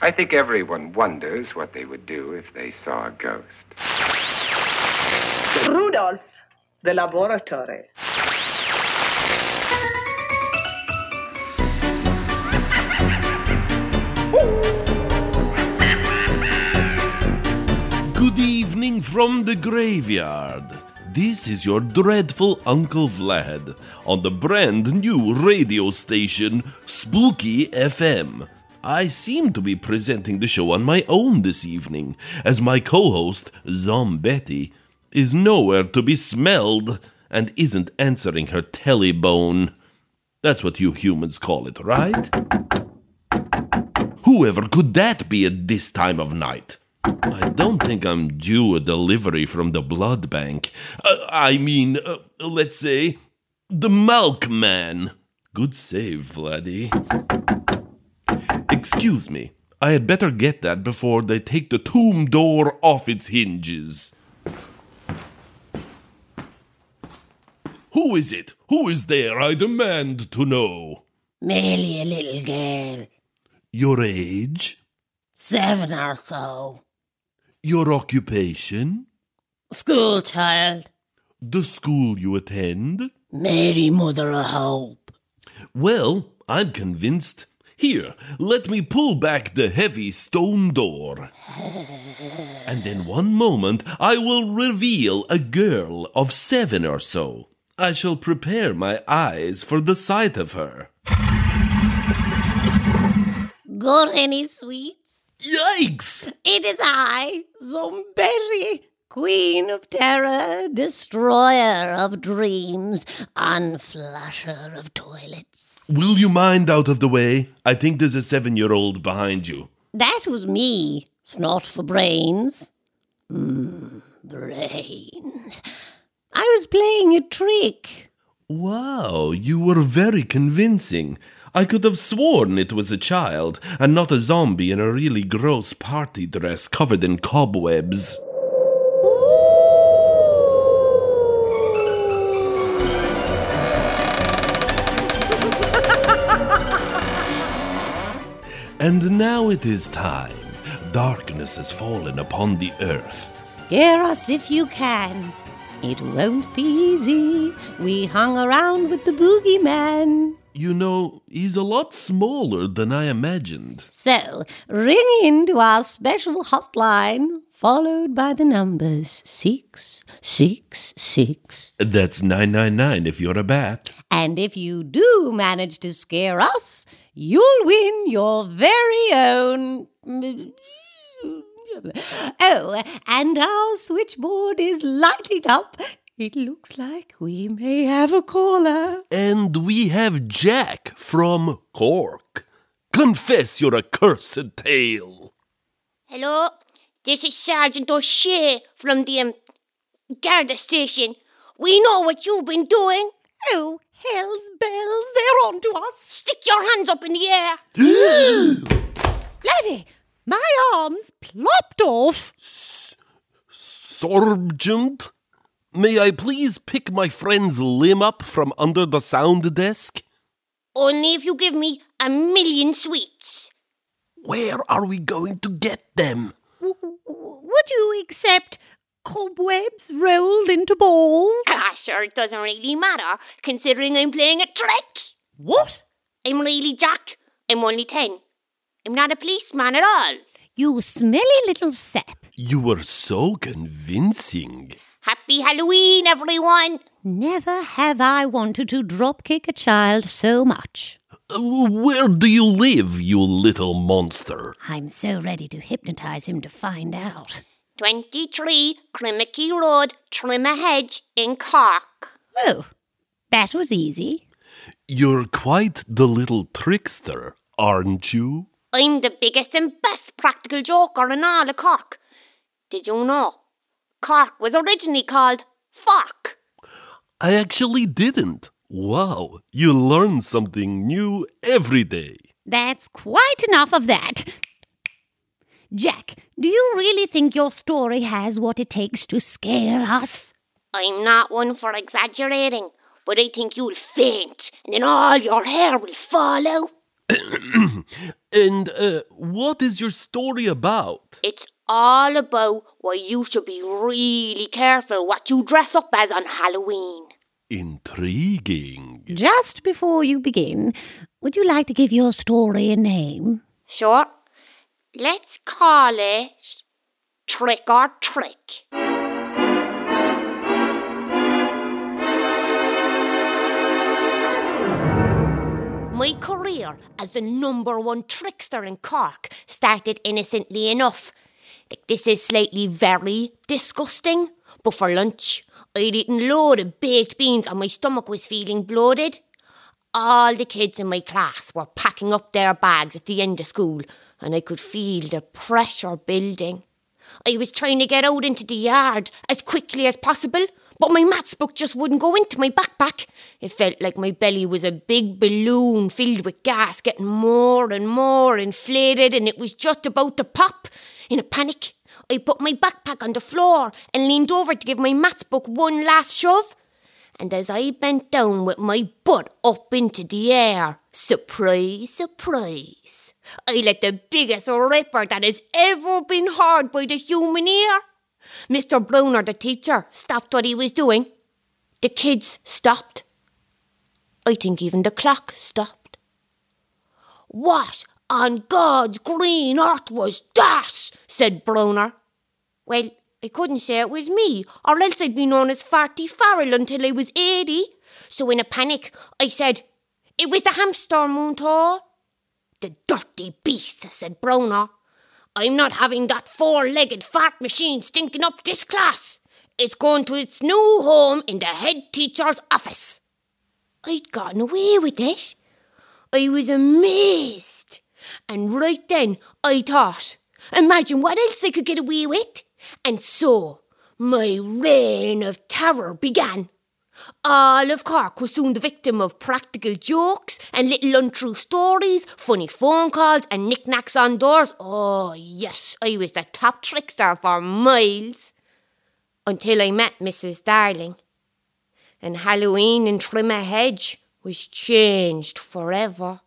I think everyone wonders what they would do if they saw a ghost. Rudolph, the laboratory. Good evening from the graveyard. This is your dreadful Uncle Vlad on the brand new radio station Spooky FM. I seem to be presenting the show on my own this evening, as my co host, Zombetti, is nowhere to be smelled and isn't answering her telebone. That's what you humans call it, right? Whoever could that be at this time of night? I don't think I'm due a delivery from the blood bank. Uh, I mean, uh, let's say, the milkman. Good save, Vladdy. Excuse me. I had better get that before they take the tomb door off its hinges. Who is it? Who is there? I demand to know. Merely a little girl, Your age? seven or so. Your occupation? School child, The school you attend? Mary Mother of Hope. Well, I'm convinced. Here, let me pull back the heavy stone door. And in one moment, I will reveal a girl of seven or so. I shall prepare my eyes for the sight of her. Got any sweets? Yikes! It is I, Zombetti, Queen of Terror, Destroyer of Dreams, Unflusher of Toilets. Will you mind out of the way? I think there's a seven year old behind you. That was me, snot for brains. Mmm, brains. I was playing a trick. Wow, you were very convincing. I could have sworn it was a child, and not a zombie in a really gross party dress covered in cobwebs. And now it is time. Darkness has fallen upon the earth. Scare us if you can. It won't be easy. We hung around with the boogeyman. You know, he's a lot smaller than I imagined. So, ring into our special hotline, followed by the numbers 666. That's 999 if you're a bat. And if you do manage to scare us, you'll win your very own. Oh, and our switchboard is lighting up. It looks like we may have a caller. And we have Jack from Cork. Confess your accursed tale. Hello, this is Sergeant O'Shea from the um, Garda station. We know what you've been doing. Oh, hell's bells, they're on to us. Stick your hands up in the air. Laddie, my arms plopped off. Sergeant, may I please pick my friend's limb up from under the sound desk? Only if you give me a million sweets. Where are we going to get them? Would you accept cobwebs rolled into balls? Ah, sure, it doesn't really matter, considering I'm playing a trick. What? I'm really Jack. I'm only ten. I'm not a policeman at all. You smelly little sap. You were so convincing. Happy Halloween, everyone. Never have I wanted to drop kick a child so much. Uh, Where do you live, you little monster? I'm so ready to hypnotize him to find out. 23 Crimmicky Road, Trimmer Hedge in Cork. Oh, that was easy. You're quite the little trickster, aren't you? I'm the biggest and best practical joker in all of Cork. Did you know? Cork was originally called Fork. I actually didn't. Wow, you learn something new every day. That's quite enough of that. Jack, do you really think your story has what it takes to scare us? I'm not one for exaggerating, but I think you'll faint and then all your hair will fall out. And uh, what is your story about? It's all about why you should be really careful what you dress up as on Halloween. Intriguing. Just before you begin, would you like to give your story a name? Sure. Let's call it Trick or Trick. My career as the number one trickster in Cork started innocently enough. This is slightly very disgusting, but for lunch, I'd eaten load of baked beans and my stomach was feeling bloated. All the kids in my class were packing up their bags at the end of school, and I could feel the pressure building. I was trying to get out into the yard as quickly as possible, but my maths book just wouldn't go into my backpack. It felt like my belly was a big balloon filled with gas, getting more and more inflated, and it was just about to pop. In a panic, I put my backpack on the floor and leaned over to give my maths book one last shove. And as I bent down with my butt up into the air, surprise, surprise, I let the biggest ripper that has ever been heard by the human ear. Mr. Browner, the teacher, stopped what he was doing. The kids stopped. I think even the clock stopped. What on God's green earth was that? said Browner. Well, I couldn't say it was me, or else I'd be known as Farty Farrell until I was 80. So in a panic, I said, It was the hamster, Moontor. The dirty beast, said Browner. I'm not having that four legged fart machine stinking up this class. It's going to its new home in the head teacher's office. I'd gotten away with it. I was amazed. And right then I thought, imagine what else I could get away with. And so my reign of terror began. All of Cork was soon the victim of practical jokes and little untrue stories, funny phone calls, and knickknacks on doors. Oh, yes, I was the top trickster for miles. Until I met Mrs. Darling. And Halloween in Trimmer Hedge was changed forever.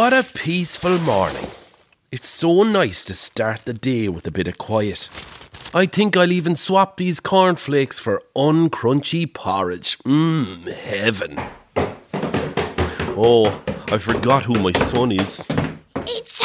What a peaceful morning. It's so nice to start the day with a bit of quiet. I think I'll even swap these cornflakes for uncrunchy porridge. Mmm, heaven. Oh, I forgot who my son is. It's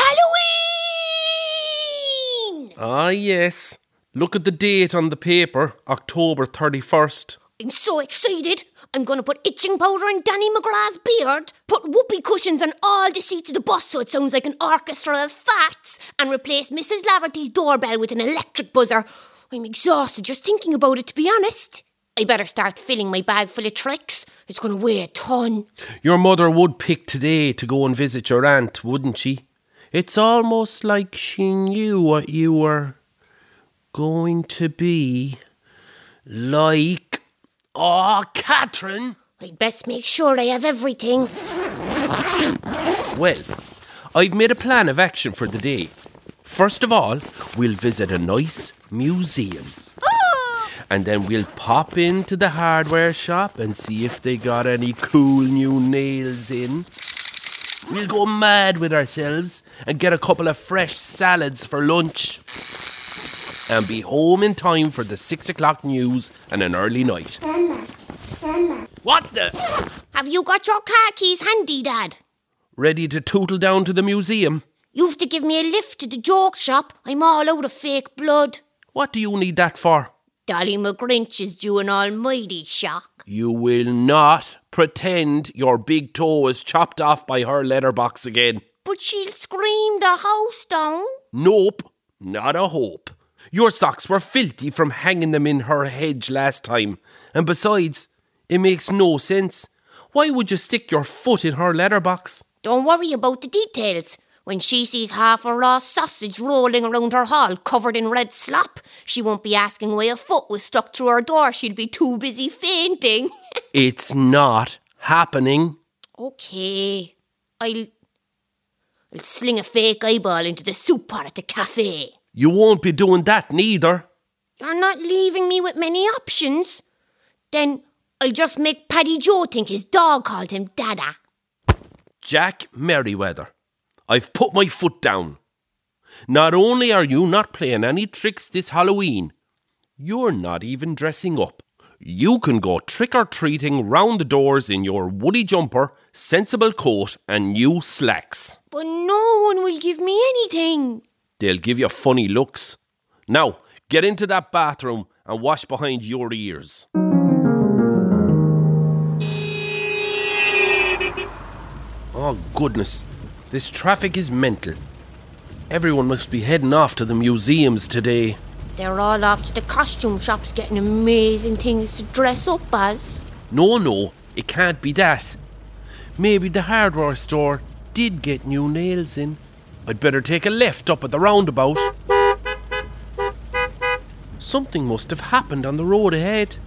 Halloween! Ah, yes. Look at the date on the paper October 31st. I'm so excited. I'm going to put itching powder in Danny McGrath's beard, put whoopee cushions on all the seats of the bus so it sounds like an orchestra of farts, and replace Mrs. Laverty's doorbell with an electric buzzer. I'm exhausted just thinking about it, to be honest. I better start filling my bag full of tricks. It's going to weigh a ton. Your mother would pick today to go and visit your aunt, wouldn't she? It's almost like she knew what you were going to be. Like. Oh, Catherine! I'd best make sure I have everything. Well, I've made a plan of action for the day. First of all, we'll visit a nice museum. Oh! And then we'll pop into the hardware shop and see if they got any cool new nails in. We'll go mad with ourselves and get a couple of fresh salads for lunch. And be home in time for the six o'clock news and an early night. What the? Have you got your car keys handy, Dad? Ready to tootle down to the museum? You have to give me a lift to the joke shop. I'm all out of fake blood. What do you need that for? Dolly McGrinch is due an almighty shock. You will not pretend your big toe was chopped off by her letterbox again. But she'll scream the house down. Nope, not a hope. Your socks were filthy from hanging them in her hedge last time. And besides, it makes no sense. Why would you stick your foot in her letterbox? Don't worry about the details. When she sees half a raw sausage rolling around her hall covered in red slop, she won't be asking why a foot was stuck through her door. She'll be too busy fainting. It's not happening. okay. I'll. I'll sling a fake eyeball into the soup pot at the cafe. You won't be doing that neither. You're not leaving me with many options. Then I'll just make Paddy Joe think his dog called him Dada. Jack Merriweather, I've put my foot down. Not only are you not playing any tricks this Halloween, you're not even dressing up. You can go trick or treating round the doors in your woolly jumper, sensible coat, and new slacks. But no one will give me anything. They'll give you funny looks. Now, get into that bathroom and wash behind your ears. Oh, goodness. This traffic is mental. Everyone must be heading off to the museums today. They're all off to the costume shops getting amazing things to dress up as. No, no, it can't be that. Maybe the hardware store did get new nails in. I'd better take a left up at the roundabout. Something must have happened on the road ahead.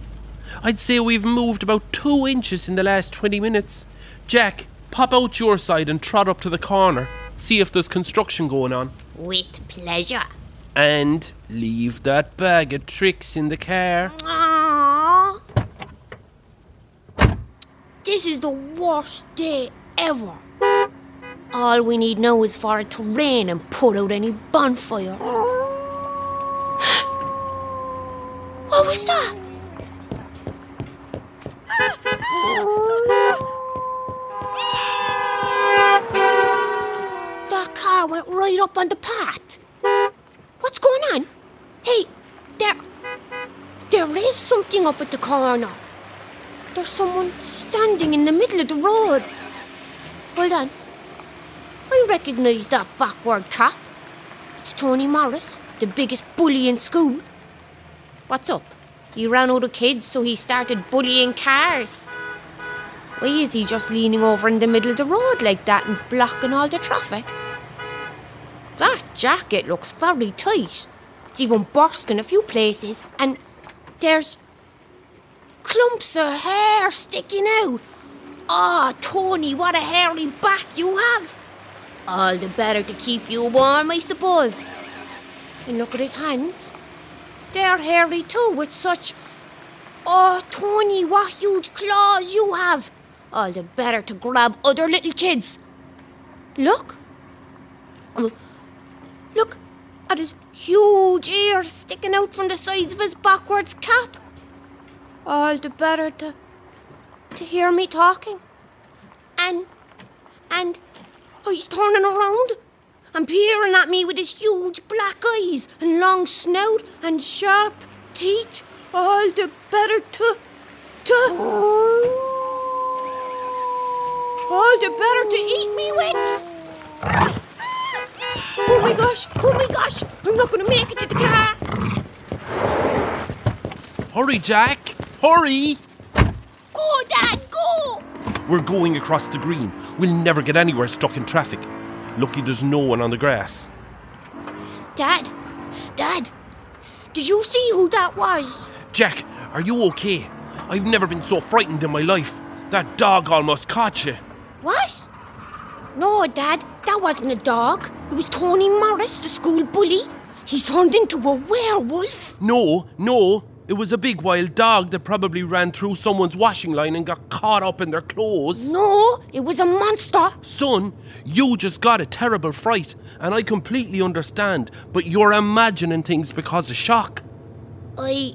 I'd say we've moved about two inches in the last 20 minutes. Jack, pop out your side and trot up to the corner. See if there's construction going on. With pleasure. And leave that bag of tricks in the car. Aww. This is the worst day ever. All we need now is for it to rain and put out any bonfires. what was that? that car went right up on the path. What's going on? Hey, there. There is something up at the corner. There's someone standing in the middle of the road. Hold on. Recognise that backward cap. It's Tony Morris, the biggest bully in school. What's up? He ran out of kids, so he started bullying cars. Why is he just leaning over in the middle of the road like that and blocking all the traffic? That jacket looks very tight. It's even burst in a few places, and there's clumps of hair sticking out. Ah, Tony, what a hairy back you have. All the better to keep you warm, I suppose. And look at his hands. They're hairy too, with such. Oh, Tony, what huge claws you have. All the better to grab other little kids. Look. Look at his huge ears sticking out from the sides of his backwards cap. All the better to to hear me talking. And and oh, he's turning around and peering at me with his huge black eyes and long snout and sharp teeth. All the better to to all the better to eat me with. Oh my gosh! Oh my gosh! I'm not going to make it to the car. Hurry, Jack! Hurry! Go, Dad, go! We're going across the green. We'll never get anywhere stuck in traffic. Lucky there's no one on the grass. Dad, Dad, did you see who that was? Jack, are you okay? I've never been so frightened in my life. That dog almost caught you. What? No, Dad, that wasn't a dog. It was Tony Morris, the school bully. He's turned into a werewolf. No, no. It was a big wild dog that probably ran through someone's washing line and got caught up in their clothes. No, it was a monster. Son, you just got a terrible fright, and I completely understand, but you're imagining things because of shock. I.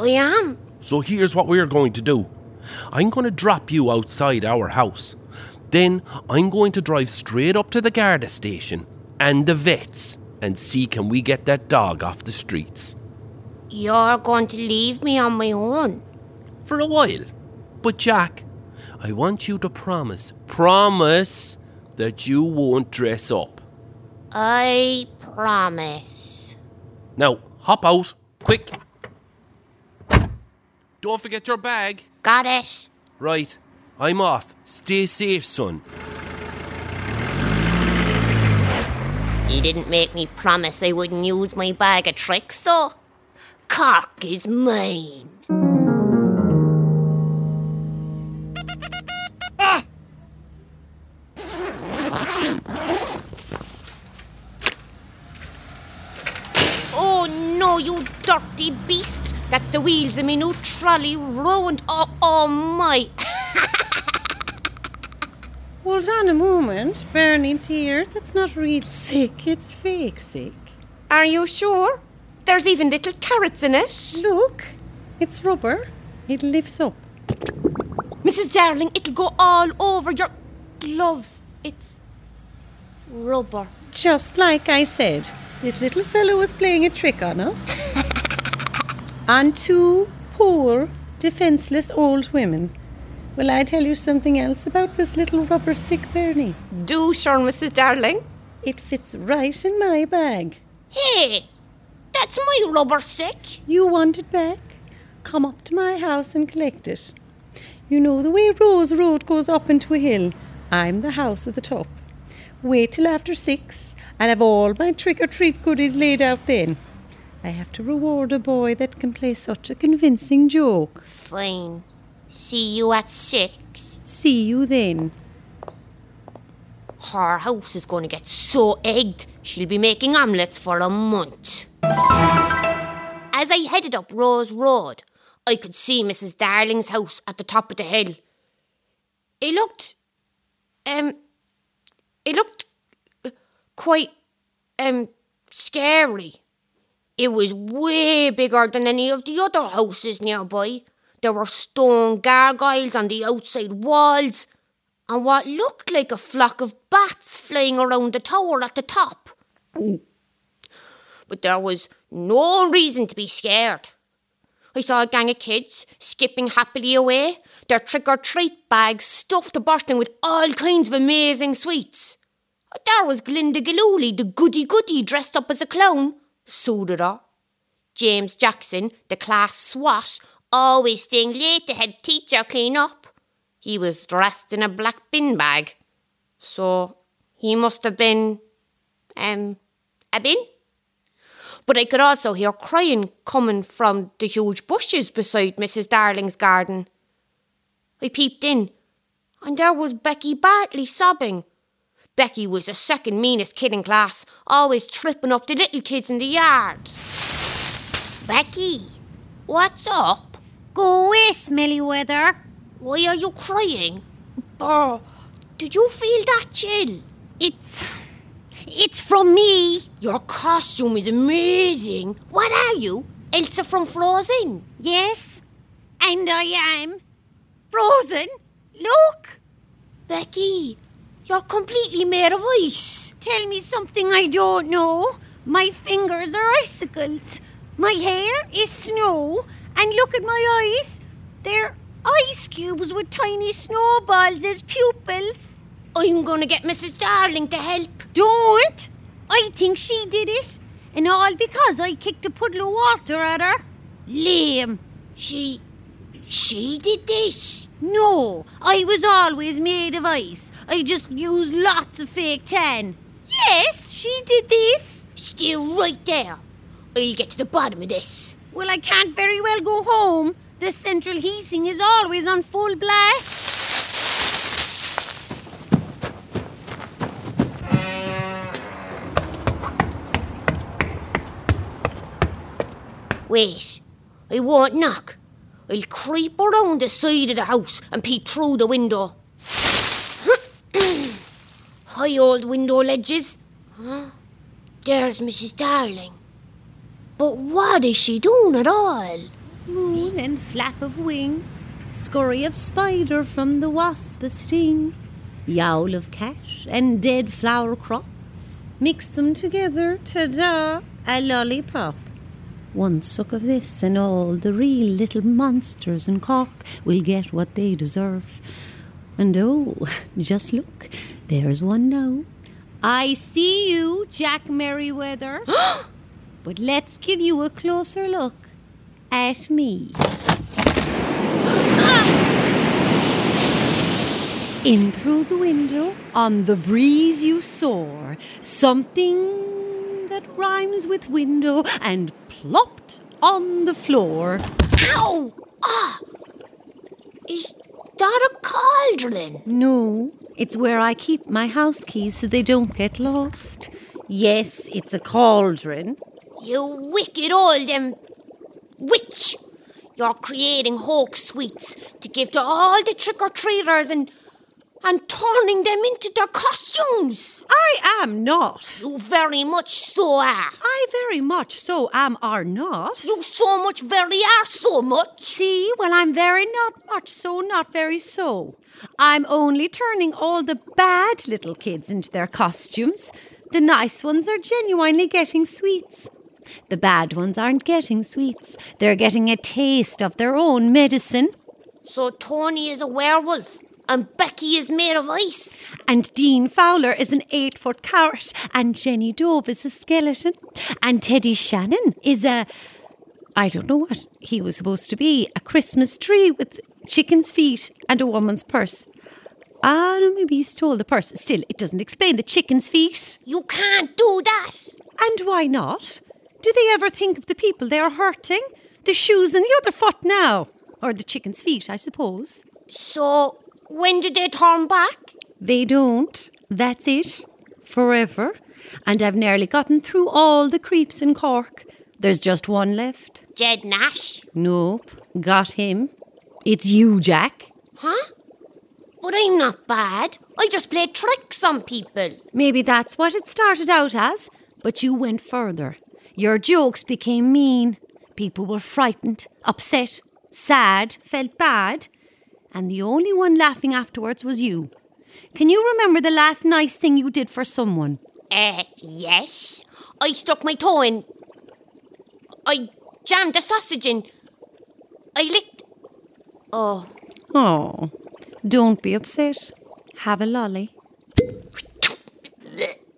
I am. So here's what we're going to do I'm going to drop you outside our house. Then I'm going to drive straight up to the Garda station and the vets and see can we get that dog off the streets. You're going to leave me on my own. For a while. But Jack, I want you to promise, promise that you won't dress up. I promise. Now, hop out, quick. Don't forget your bag. Got it. Right, I'm off. Stay safe, son. He didn't make me promise I wouldn't use my bag of tricks, though. Cork is mine. Oh no, you dirty beast! That's the wheels of me new trolley ruined. Oh, oh my! Hold on a moment, Bernie dear. That's not real sick, it's fake sick. Are you sure? There's even little carrots in it. Look, it's rubber. It lifts up. Mrs. Darling, it'll go all over your gloves. It's rubber. Just like I said, this little fellow was playing a trick on us. on two poor, defenseless old women. Will I tell you something else about this little rubber sick Bernie? Do, sure, Mrs. Darling. It fits right in my bag. Hey, that's my rubber sick. You want it back? Come up to my house and collect it. You know the way Rose Road goes up into a hill. I'm the house at the top. Wait till after six. I'll have all my trick or treat goodies laid out then. I have to reward a boy that can play such a convincing joke. Fine. See you at six. See you then. Her house is going to get so egged, she'll be making omelettes for a month. As I headed up Rose Road, I could see Mrs. Darling's house at the top of the hill. It looked, um, it looked quite, um, scary. It was way bigger than any of the other houses nearby. There were stone gargoyles on the outside walls, and what looked like a flock of bats flying around the tower at the top. But there was no reason to be scared. I saw a gang of kids skipping happily away, their trick or treat bags stuffed to bursting with all kinds of amazing sweets. There was Glinda Galooly, the goody goody, dressed up as a clown. So did her. James Jackson, the class swat, always staying late to help teacher clean up. He was dressed in a black bin bag. So he must have been, um, a bin? But I could also hear crying coming from the huge bushes beside Mrs. Darling's garden. I peeped in, and there was Becky Bartley sobbing. Becky was the second meanest kid in class, always tripping up the little kids in the yard. Becky, what's up? Go away, smelly weather. Why are you crying? Oh, did you feel that chill? It's. It's from me. Your costume is amazing. What are you? Elsa from Frozen? Yes, and I am. Frozen. Look. Becky, you're completely made of ice. Tell me something I don't know. My fingers are icicles. My hair is snow. And look at my eyes. They're ice cubes with tiny snowballs as pupils. I'm gonna get Mrs. Darling to help. Don't! I think she did it. And all because I kicked a puddle of water at her. Lame. She. she did this. No, I was always made of ice. I just used lots of fake tan. Yes, she did this. Still right there. I'll get to the bottom of this. Well, I can't very well go home. The central heating is always on full blast. Wait, I won't knock. I'll creep around the side of the house and peep through the window. Hi, old window ledges. Huh? There's Mrs. Darling. But what is she doing at all? Moon and flap of wing, scurry of spider from the wasp a sting, yowl of cat and dead flower crop. Mix them together, ta-da, a lollipop. One suck of this, and all the real little monsters in Cork will get what they deserve. And oh, just look, there's one now. I see you, Jack Merriweather. but let's give you a closer look at me. In through the window, on the breeze you soar, something that rhymes with window and plopped on the floor. Ow! Ah! Is that a cauldron? No, it's where I keep my house keys so they don't get lost. Yes, it's a cauldron. You wicked old um, witch! You're creating hoax sweets to give to all the trick or treaters and and turning them into their costumes. I am not. You very much so are. I very much so am are not. You so much very are so much. See, well, I'm very not much so, not very so. I'm only turning all the bad little kids into their costumes. The nice ones are genuinely getting sweets. The bad ones aren't getting sweets. They're getting a taste of their own medicine. So Tony is a werewolf and Becky is made of ice. And Dean Fowler is an eight foot carrot. And Jenny Dove is a skeleton. And Teddy Shannon is a. I don't know what he was supposed to be a Christmas tree with chicken's feet and a woman's purse. Ah, no, maybe he stole the purse. Still, it doesn't explain the chicken's feet. You can't do that. And why not? Do they ever think of the people they are hurting? The shoes and the other foot now. Or the chicken's feet, I suppose. So, when did they turn back? They don't. That's it. Forever. And I've nearly gotten through all the creeps in Cork. There's just one left. Jed Nash. Nope. Got him. It's you, Jack. Huh? But I'm not bad. I just play tricks on people. Maybe that's what it started out as, but you went further. Your jokes became mean. People were frightened, upset, sad, felt bad. And the only one laughing afterwards was you. Can you remember the last nice thing you did for someone? Uh, yes. I stuck my toe in. I jammed a sausage in. I licked. Oh, Oh, don't be upset. Have a lolly.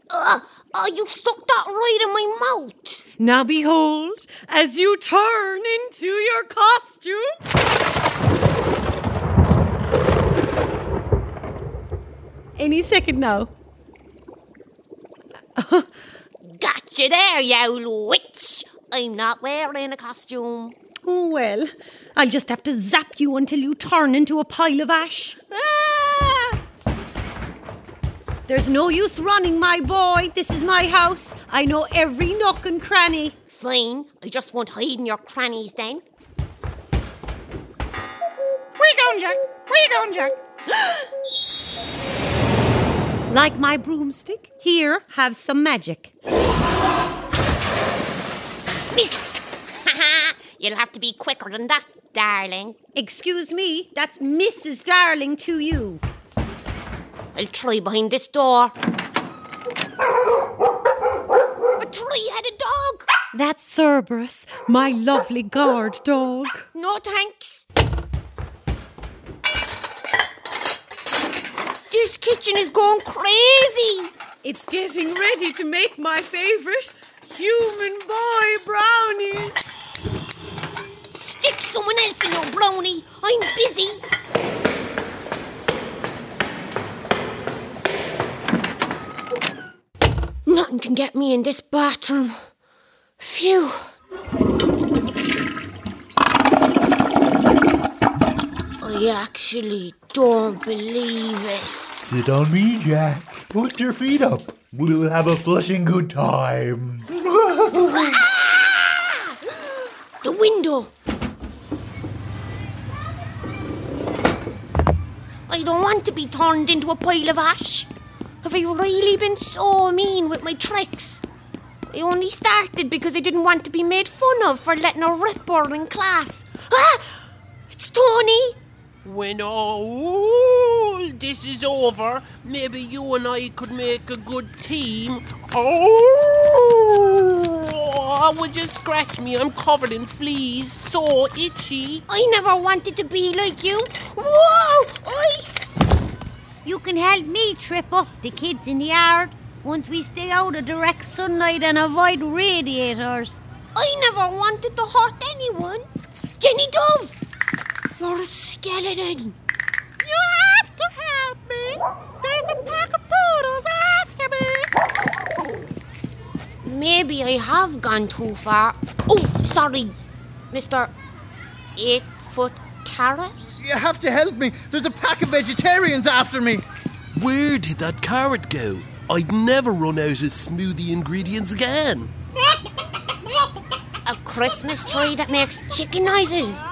uh, oh, you stuck that right in my mouth. Now behold, as you turn into your costume. Any second now. Gotcha there, you old witch. I'm not wearing a costume. Oh well, I'll just have to zap you until you turn into a pile of ash. Ah! There's no use running, my boy. This is my house. I know every nook and cranny. Fine, I just won't hide in your crannies then. Where you going, Jack? Where you going, Jack? Like my broomstick? Here, have some magic. Missed! You'll have to be quicker than that, darling. Excuse me, that's Mrs. Darling to you. I'll try behind this door. A three-headed dog. That's Cerberus, my lovely guard dog. No thanks. This kitchen is going crazy. It's getting ready to make my favourite human boy brownies. Stick someone else in your brownie. I'm busy. Nothing can get me in this bathroom. Phew. I actually don't believe it. Sit on me, Jack. Put your feet up. We'll have a flushing good time. The window. I don't want to be turned into a pile of ash. Have I really been so mean with my tricks? I only started because I didn't want to be made fun of for letting a ripper in class. Ah! It's Tony! When all this is over, maybe you and I could make a good team. Oh, would you scratch me? I'm covered in fleas, so itchy. I never wanted to be like you. Whoa! Ice! You can help me trip up the kids in the yard once we stay out of direct sunlight and avoid radiators. I never wanted to hurt anyone. Jenny Dove! You're a skeleton. You have to help me. There's a pack of poodles after me. Maybe I have gone too far. Oh, sorry, Mr. Eight Foot Carrot. You have to help me. There's a pack of vegetarians after me. Where did that carrot go? I'd never run out of smoothie ingredients again. A Christmas tree that makes chicken noises.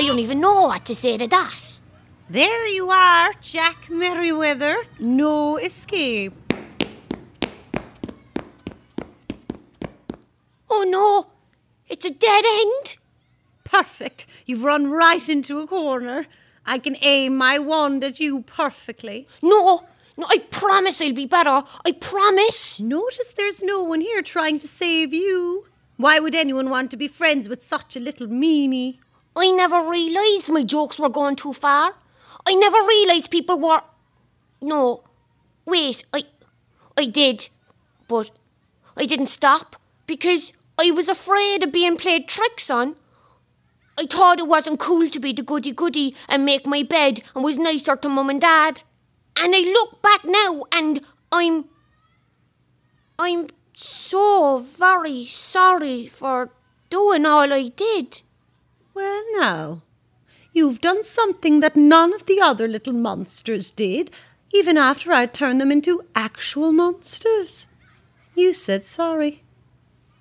I, don't even know what to say to that. There you are, Jack Merriweather. No escape. Oh no, it's a dead end. Perfect. You've run right into a corner. I can aim my wand at you perfectly. No, no, I promise I'll be better. I promise. Notice there's no one here trying to save you. Why would anyone want to be friends with such a little meanie? I never realised my jokes were going too far. I never realised people were. No, wait, I. I did. But I didn't stop because I was afraid of being played tricks on. I thought it wasn't cool to be the goody goody and make my bed and was nicer to mum and dad. And I look back now and I'm. I'm so very sorry for doing all I did. Well, now, you've done something that none of the other little monsters did, even after I turned them into actual monsters. You said sorry.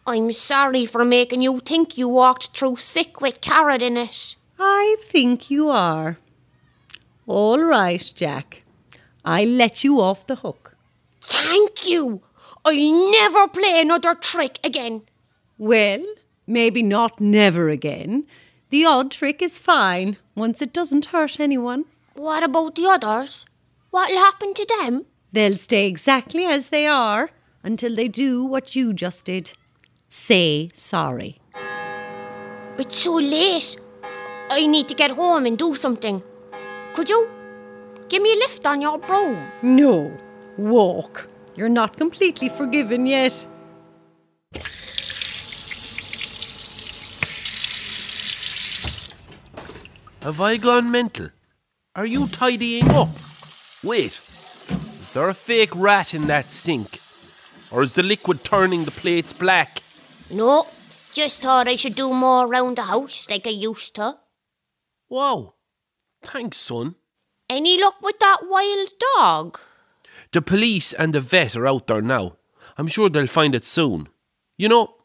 I'm sorry for making you think you walked through sick with carrot in it. I think you are. All right, Jack. I let you off the hook. Thank you. I'll never play another trick again. Well, maybe not never again. The odd trick is fine once it doesn't hurt anyone. What about the others? What'll happen to them? They'll stay exactly as they are until they do what you just did. Say sorry. It's so late. I need to get home and do something. Could you give me a lift on your broom? No, walk. You're not completely forgiven yet. Have I gone mental? Are you tidying up? Wait, is there a fake rat in that sink? Or is the liquid turning the plates black? No, just thought I should do more round the house like I used to. Wow, thanks, son. Any luck with that wild dog? The police and the vet are out there now. I'm sure they'll find it soon. You know,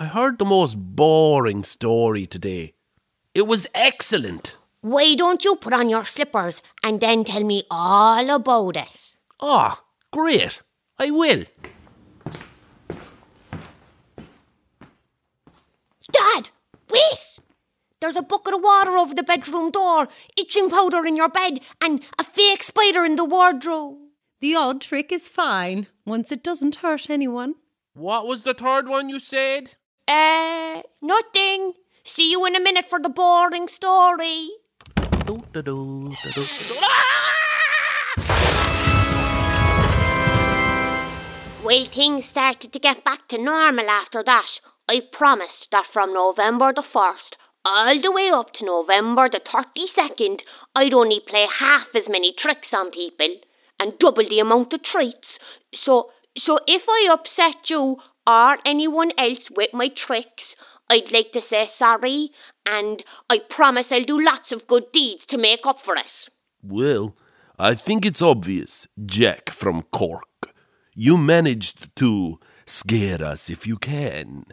I heard the most boring story today. It was excellent. Why don't you put on your slippers and then tell me all about it? Ah, great. I will. Dad, wait! There's a bucket of water over the bedroom door, itching powder in your bed, and a fake spider in the wardrobe. The odd trick is fine once it doesn't hurt anyone. What was the third one you said? Uh, nothing. See you in a minute for the boring story. Well, things started to get back to normal after that. I promised that from November the 1st all the way up to November the 32nd, I'd only play half as many tricks on people and double the amount of treats. So, so if I upset you or anyone else with my tricks, I'd like to say sorry and I promise I'll do lots of good deeds to make up for it. Well, I think it's obvious, Jack from Cork. You managed to scare us if you can.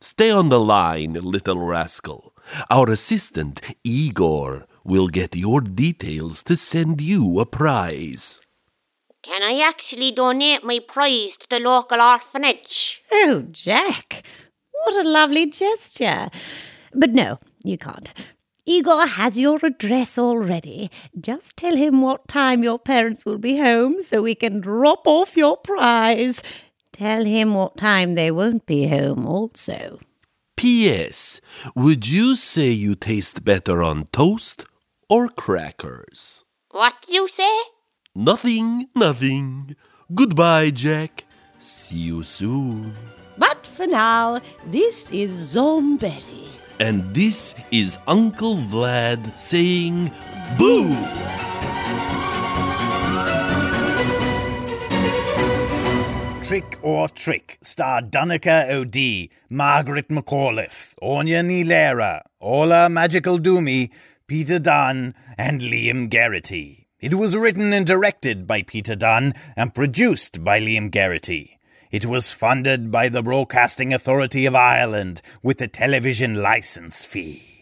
Stay on the line, little rascal. Our assistant, Igor, will get your details to send you a prize. Can I actually donate my prize to the local orphanage? Oh, Jack, what a lovely gesture. But no, you can't. Igor has your address already. Just tell him what time your parents will be home so we can drop off your prize. Tell him what time they won't be home also. P.S. Would you say you taste better on toast or crackers? What do you say? Nothing, nothing. Goodbye, Jack. See you soon. But for now, this is Zombetti. And this is Uncle Vlad saying boo! Trick or Trick star Donica O'D, Margaret McAuliffe, Anya Nilera, Ola Magical Doomy, Peter Dunn, and Liam Garrity. It was written and directed by Peter Dunn and produced by Liam Garrity. It was funded by the Broadcasting Authority of Ireland with a television license fee.